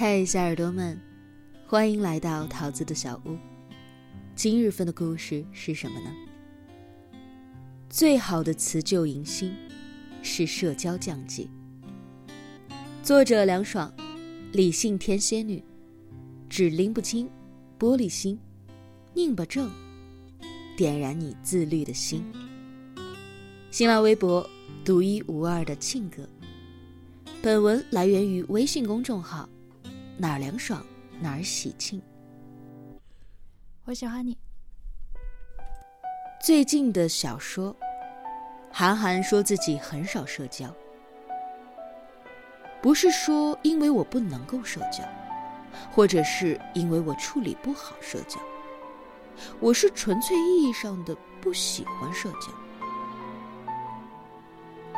嘿，小耳朵们，欢迎来到桃子的小屋。今日份的故事是什么呢？最好的辞旧迎新是社交降级。作者凉爽，理性天蝎女，只拎不清，玻璃心，拧巴正，点燃你自律的心。新浪微博独一无二的庆哥。本文来源于微信公众号。哪儿凉爽哪儿喜庆。我喜欢你。最近的小说，韩寒说自己很少社交，不是说因为我不能够社交，或者是因为我处理不好社交，我是纯粹意义上的不喜欢社交。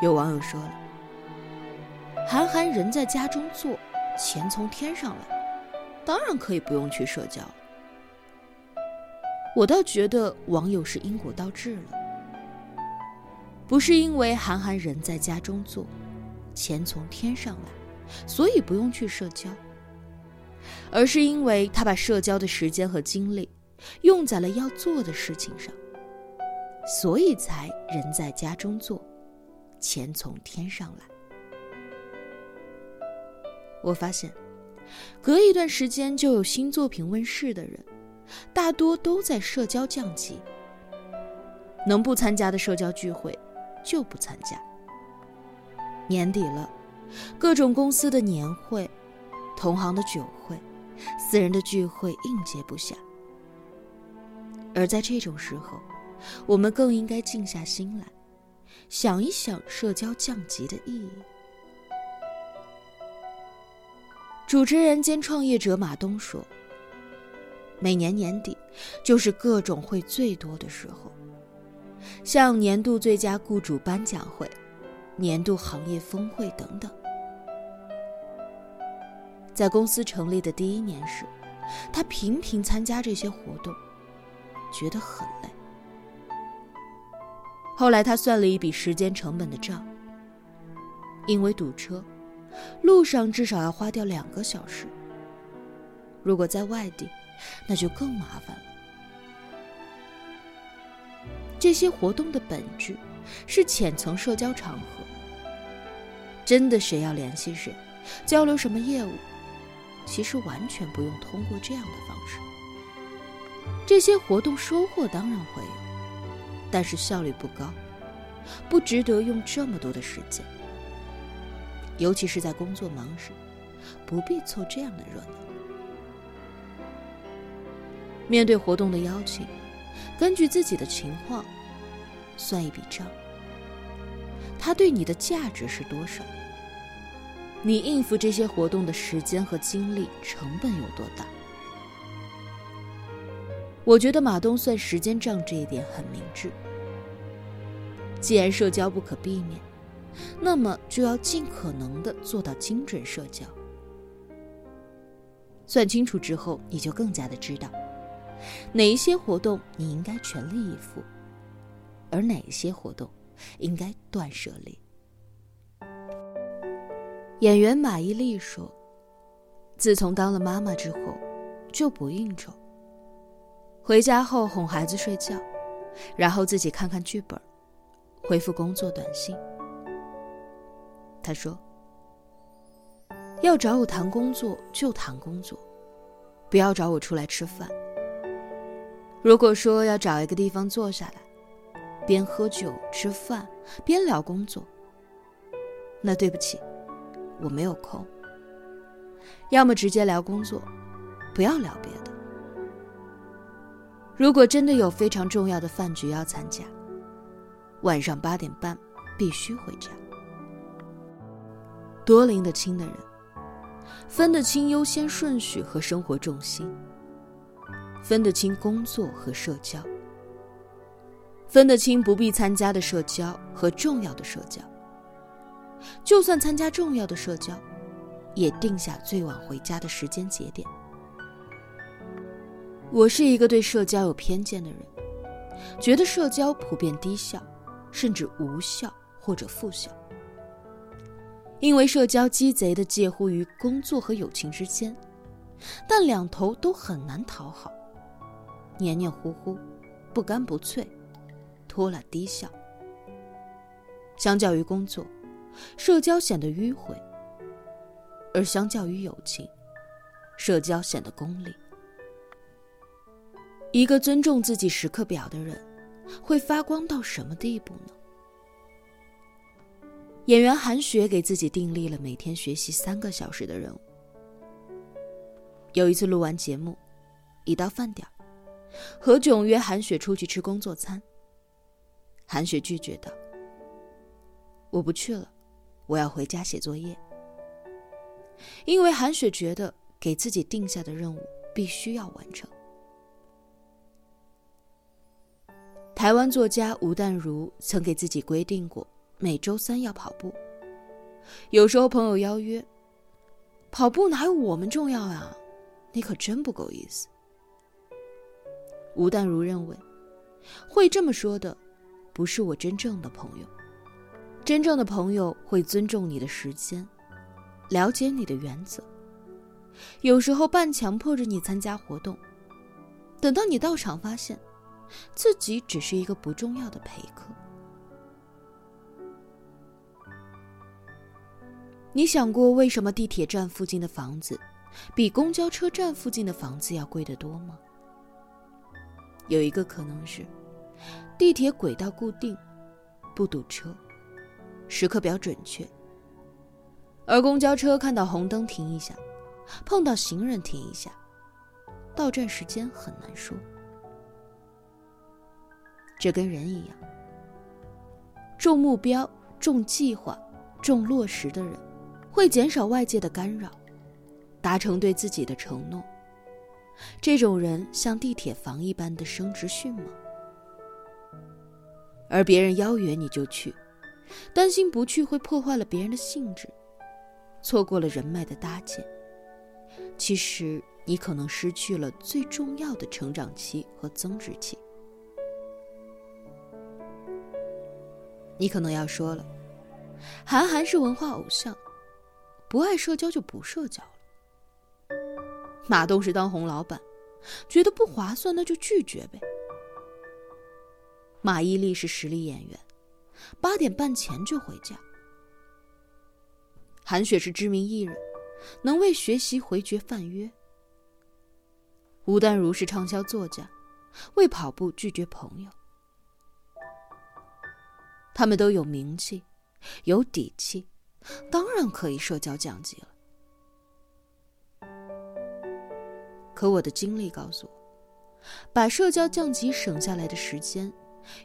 有网友说了，韩寒人在家中坐。钱从天上来，当然可以不用去社交。我倒觉得网友是因果倒置了，不是因为韩寒人在家中坐，钱从天上来，所以不用去社交，而是因为他把社交的时间和精力用在了要做的事情上，所以才人在家中坐，钱从天上来。我发现，隔一段时间就有新作品问世的人，大多都在社交降级。能不参加的社交聚会，就不参加。年底了，各种公司的年会、同行的酒会、私人的聚会应接不暇。而在这种时候，我们更应该静下心来，想一想社交降级的意义。主持人兼创业者马东说：“每年年底就是各种会最多的时候，像年度最佳雇主颁奖会、年度行业峰会等等。在公司成立的第一年时，他频频参加这些活动，觉得很累。后来他算了一笔时间成本的账，因为堵车。”路上至少要花掉两个小时。如果在外地，那就更麻烦了。这些活动的本质是浅层社交场合。真的谁要联系谁，交流什么业务，其实完全不用通过这样的方式。这些活动收获当然会有，但是效率不高，不值得用这么多的时间。尤其是在工作忙时，不必凑这样的热闹。面对活动的邀请，根据自己的情况算一笔账。它对你的价值是多少？你应付这些活动的时间和精力成本有多大？我觉得马东算时间账这一点很明智。既然社交不可避免。那么就要尽可能的做到精准社交。算清楚之后，你就更加的知道，哪一些活动你应该全力以赴，而哪一些活动应该断舍离。演员马伊琍说：“自从当了妈妈之后，就不应酬。回家后哄孩子睡觉，然后自己看看剧本，回复工作短信。”他说：“要找我谈工作就谈工作，不要找我出来吃饭。如果说要找一个地方坐下来，边喝酒吃饭边聊工作，那对不起，我没有空。要么直接聊工作，不要聊别的。如果真的有非常重要的饭局要参加，晚上八点半必须回家。”多拎得清的人，分得清优先顺序和生活重心，分得清工作和社交，分得清不必参加的社交和重要的社交。就算参加重要的社交，也定下最晚回家的时间节点。我是一个对社交有偏见的人，觉得社交普遍低效，甚至无效或者负效。因为社交鸡贼的介乎于工作和友情之间，但两头都很难讨好，黏黏糊糊，不干不脆，拖拉低效。相较于工作，社交显得迂回；而相较于友情，社交显得功利。一个尊重自己时刻表的人，会发光到什么地步呢？演员韩雪给自己订立了每天学习三个小时的任务。有一次录完节目，一到饭点何炅约韩雪出去吃工作餐。韩雪拒绝道：“我不去了，我要回家写作业。”因为韩雪觉得给自己定下的任务必须要完成。台湾作家吴淡如曾给自己规定过，每周三要跑步。有时候朋友邀约，跑步哪有我们重要啊？你可真不够意思。吴淡如认为，会这么说的，不是我真正的朋友。真正的朋友会尊重你的时间，了解你的原则。有时候半强迫着你参加活动，等到你到场发现。自己只是一个不重要的陪客。你想过为什么地铁站附近的房子比公交车站附近的房子要贵得多吗？有一个可能是，地铁轨道固定，不堵车，时刻表准确；而公交车看到红灯停一下，碰到行人停一下，到站时间很难说。这跟人一样，重目标、重计划、重落实的人，会减少外界的干扰，达成对自己的承诺。这种人像地铁房一般的升职迅猛，而别人邀约你就去，担心不去会破坏了别人的兴致，错过了人脉的搭建。其实你可能失去了最重要的成长期和增值期。你可能要说了，韩寒是文化偶像，不爱社交就不社交了。马东是当红老板，觉得不划算那就拒绝呗。马伊琍是实力演员，八点半前就回家。韩雪是知名艺人，能为学习回绝犯约。吴淡如是畅销作家，为跑步拒绝朋友。他们都有名气，有底气，当然可以社交降级了。可我的经历告诉我，把社交降级省下来的时间，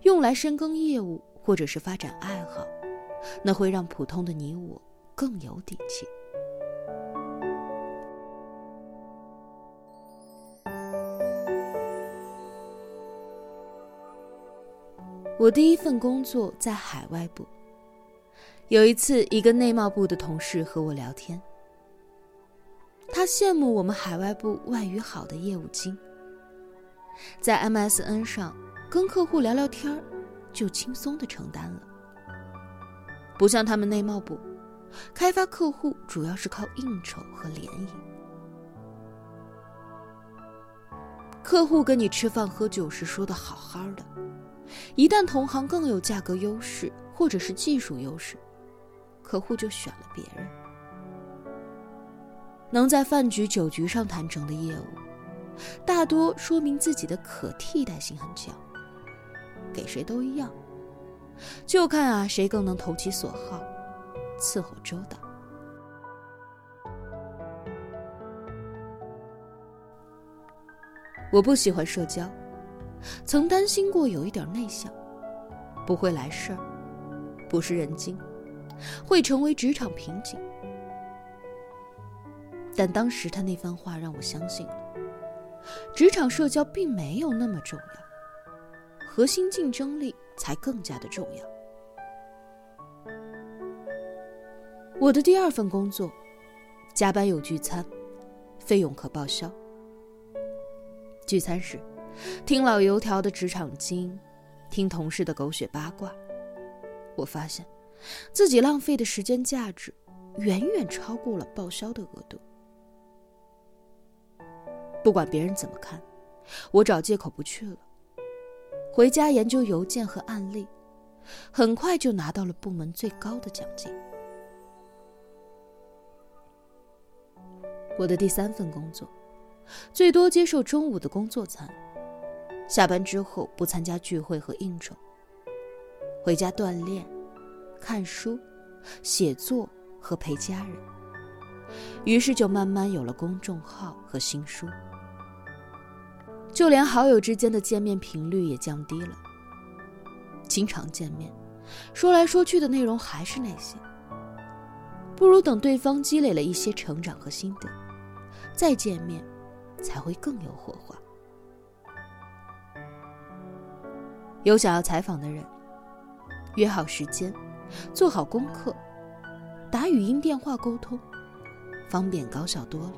用来深耕业务或者是发展爱好，那会让普通的你我更有底气。我第一份工作在海外部。有一次，一个内贸部的同事和我聊天，他羡慕我们海外部外语好的业务经，在 MSN 上跟客户聊聊天就轻松的承担了，不像他们内贸部，开发客户主要是靠应酬和联谊，客户跟你吃饭喝酒时说的好好的。一旦同行更有价格优势或者是技术优势，客户就选了别人。能在饭局、酒局上谈成的业务，大多说明自己的可替代性很强，给谁都一样，就看啊谁更能投其所好，伺候周到。我不喜欢社交。曾担心过有一点内向，不会来事儿，不是人精，会成为职场瓶颈。但当时他那番话让我相信了，职场社交并没有那么重要，核心竞争力才更加的重要。我的第二份工作，加班有聚餐，费用可报销。聚餐时。听老油条的职场经，听同事的狗血八卦，我发现，自己浪费的时间价值，远远超过了报销的额度。不管别人怎么看，我找借口不去了，回家研究邮件和案例，很快就拿到了部门最高的奖金。我的第三份工作，最多接受中午的工作餐，下班之后不参加聚会和应酬，回家锻炼、看书、写作和陪家人。于是就慢慢有了公众号和新书，就连好友之间的见面频率也降低了。经常见面，说来说去的内容还是那些，不如等对方积累了一些成长和心得。再见面，才会更有火花。有想要采访的人，约好时间，做好功课，打语音电话沟通，方便高效多了。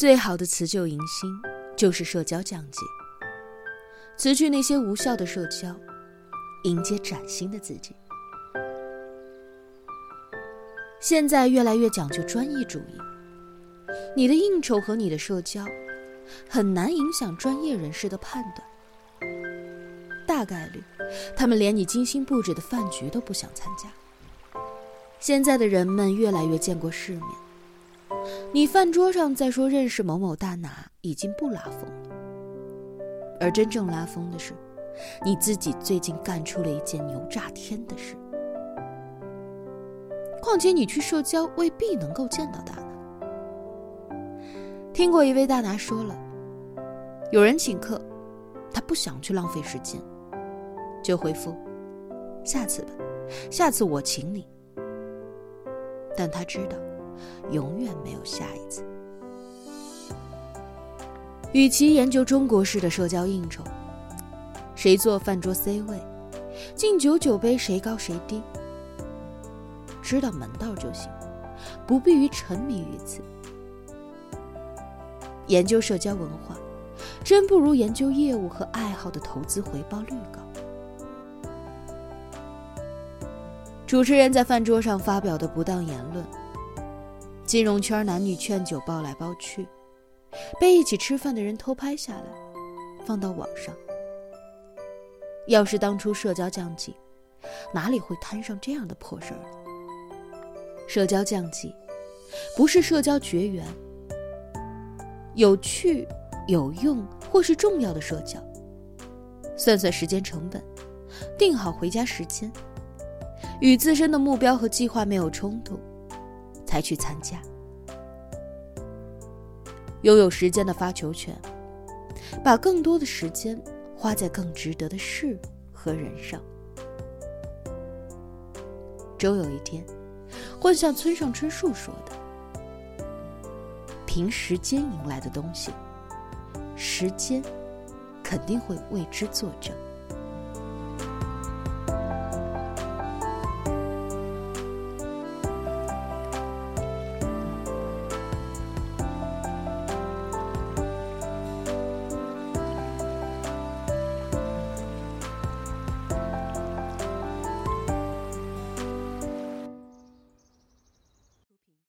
最好的辞旧迎新，就是社交降级。辞去那些无效的社交，迎接崭新的自己。现在越来越讲究专业主义，你的应酬和你的社交，很难影响专业人士的判断。大概率，他们连你精心布置的饭局都不想参加。现在的人们越来越见过世面。你饭桌上再说认识某某大拿，已经不拉风了。而真正拉风的是，你自己最近干出了一件牛炸天的事。况且你去社交未必能够见到大拿。听过一位大拿说了，有人请客，他不想去浪费时间，就回复：“下次吧，下次我请你。”但他知道。永远没有下一次。与其研究中国式的社交应酬，谁坐饭桌 C 位，敬酒酒杯谁高谁低，知道门道就行，不必于沉迷于此。研究社交文化，真不如研究业务和爱好的投资回报率高。主持人在饭桌上发表的不当言论。金融圈男女劝酒抱来抱去，被一起吃饭的人偷拍下来，放到网上。要是当初社交降级，哪里会摊上这样的破事儿？社交降级，不是社交绝缘。有趣、有用或是重要的社交，算算时间成本，定好回家时间，与自身的目标和计划没有冲突。才去参加，拥有时间的发球权，把更多的时间花在更值得的事和人上。终有一天，会像村上春树说的：“凭时间赢来的东西，时间肯定会为之作证。”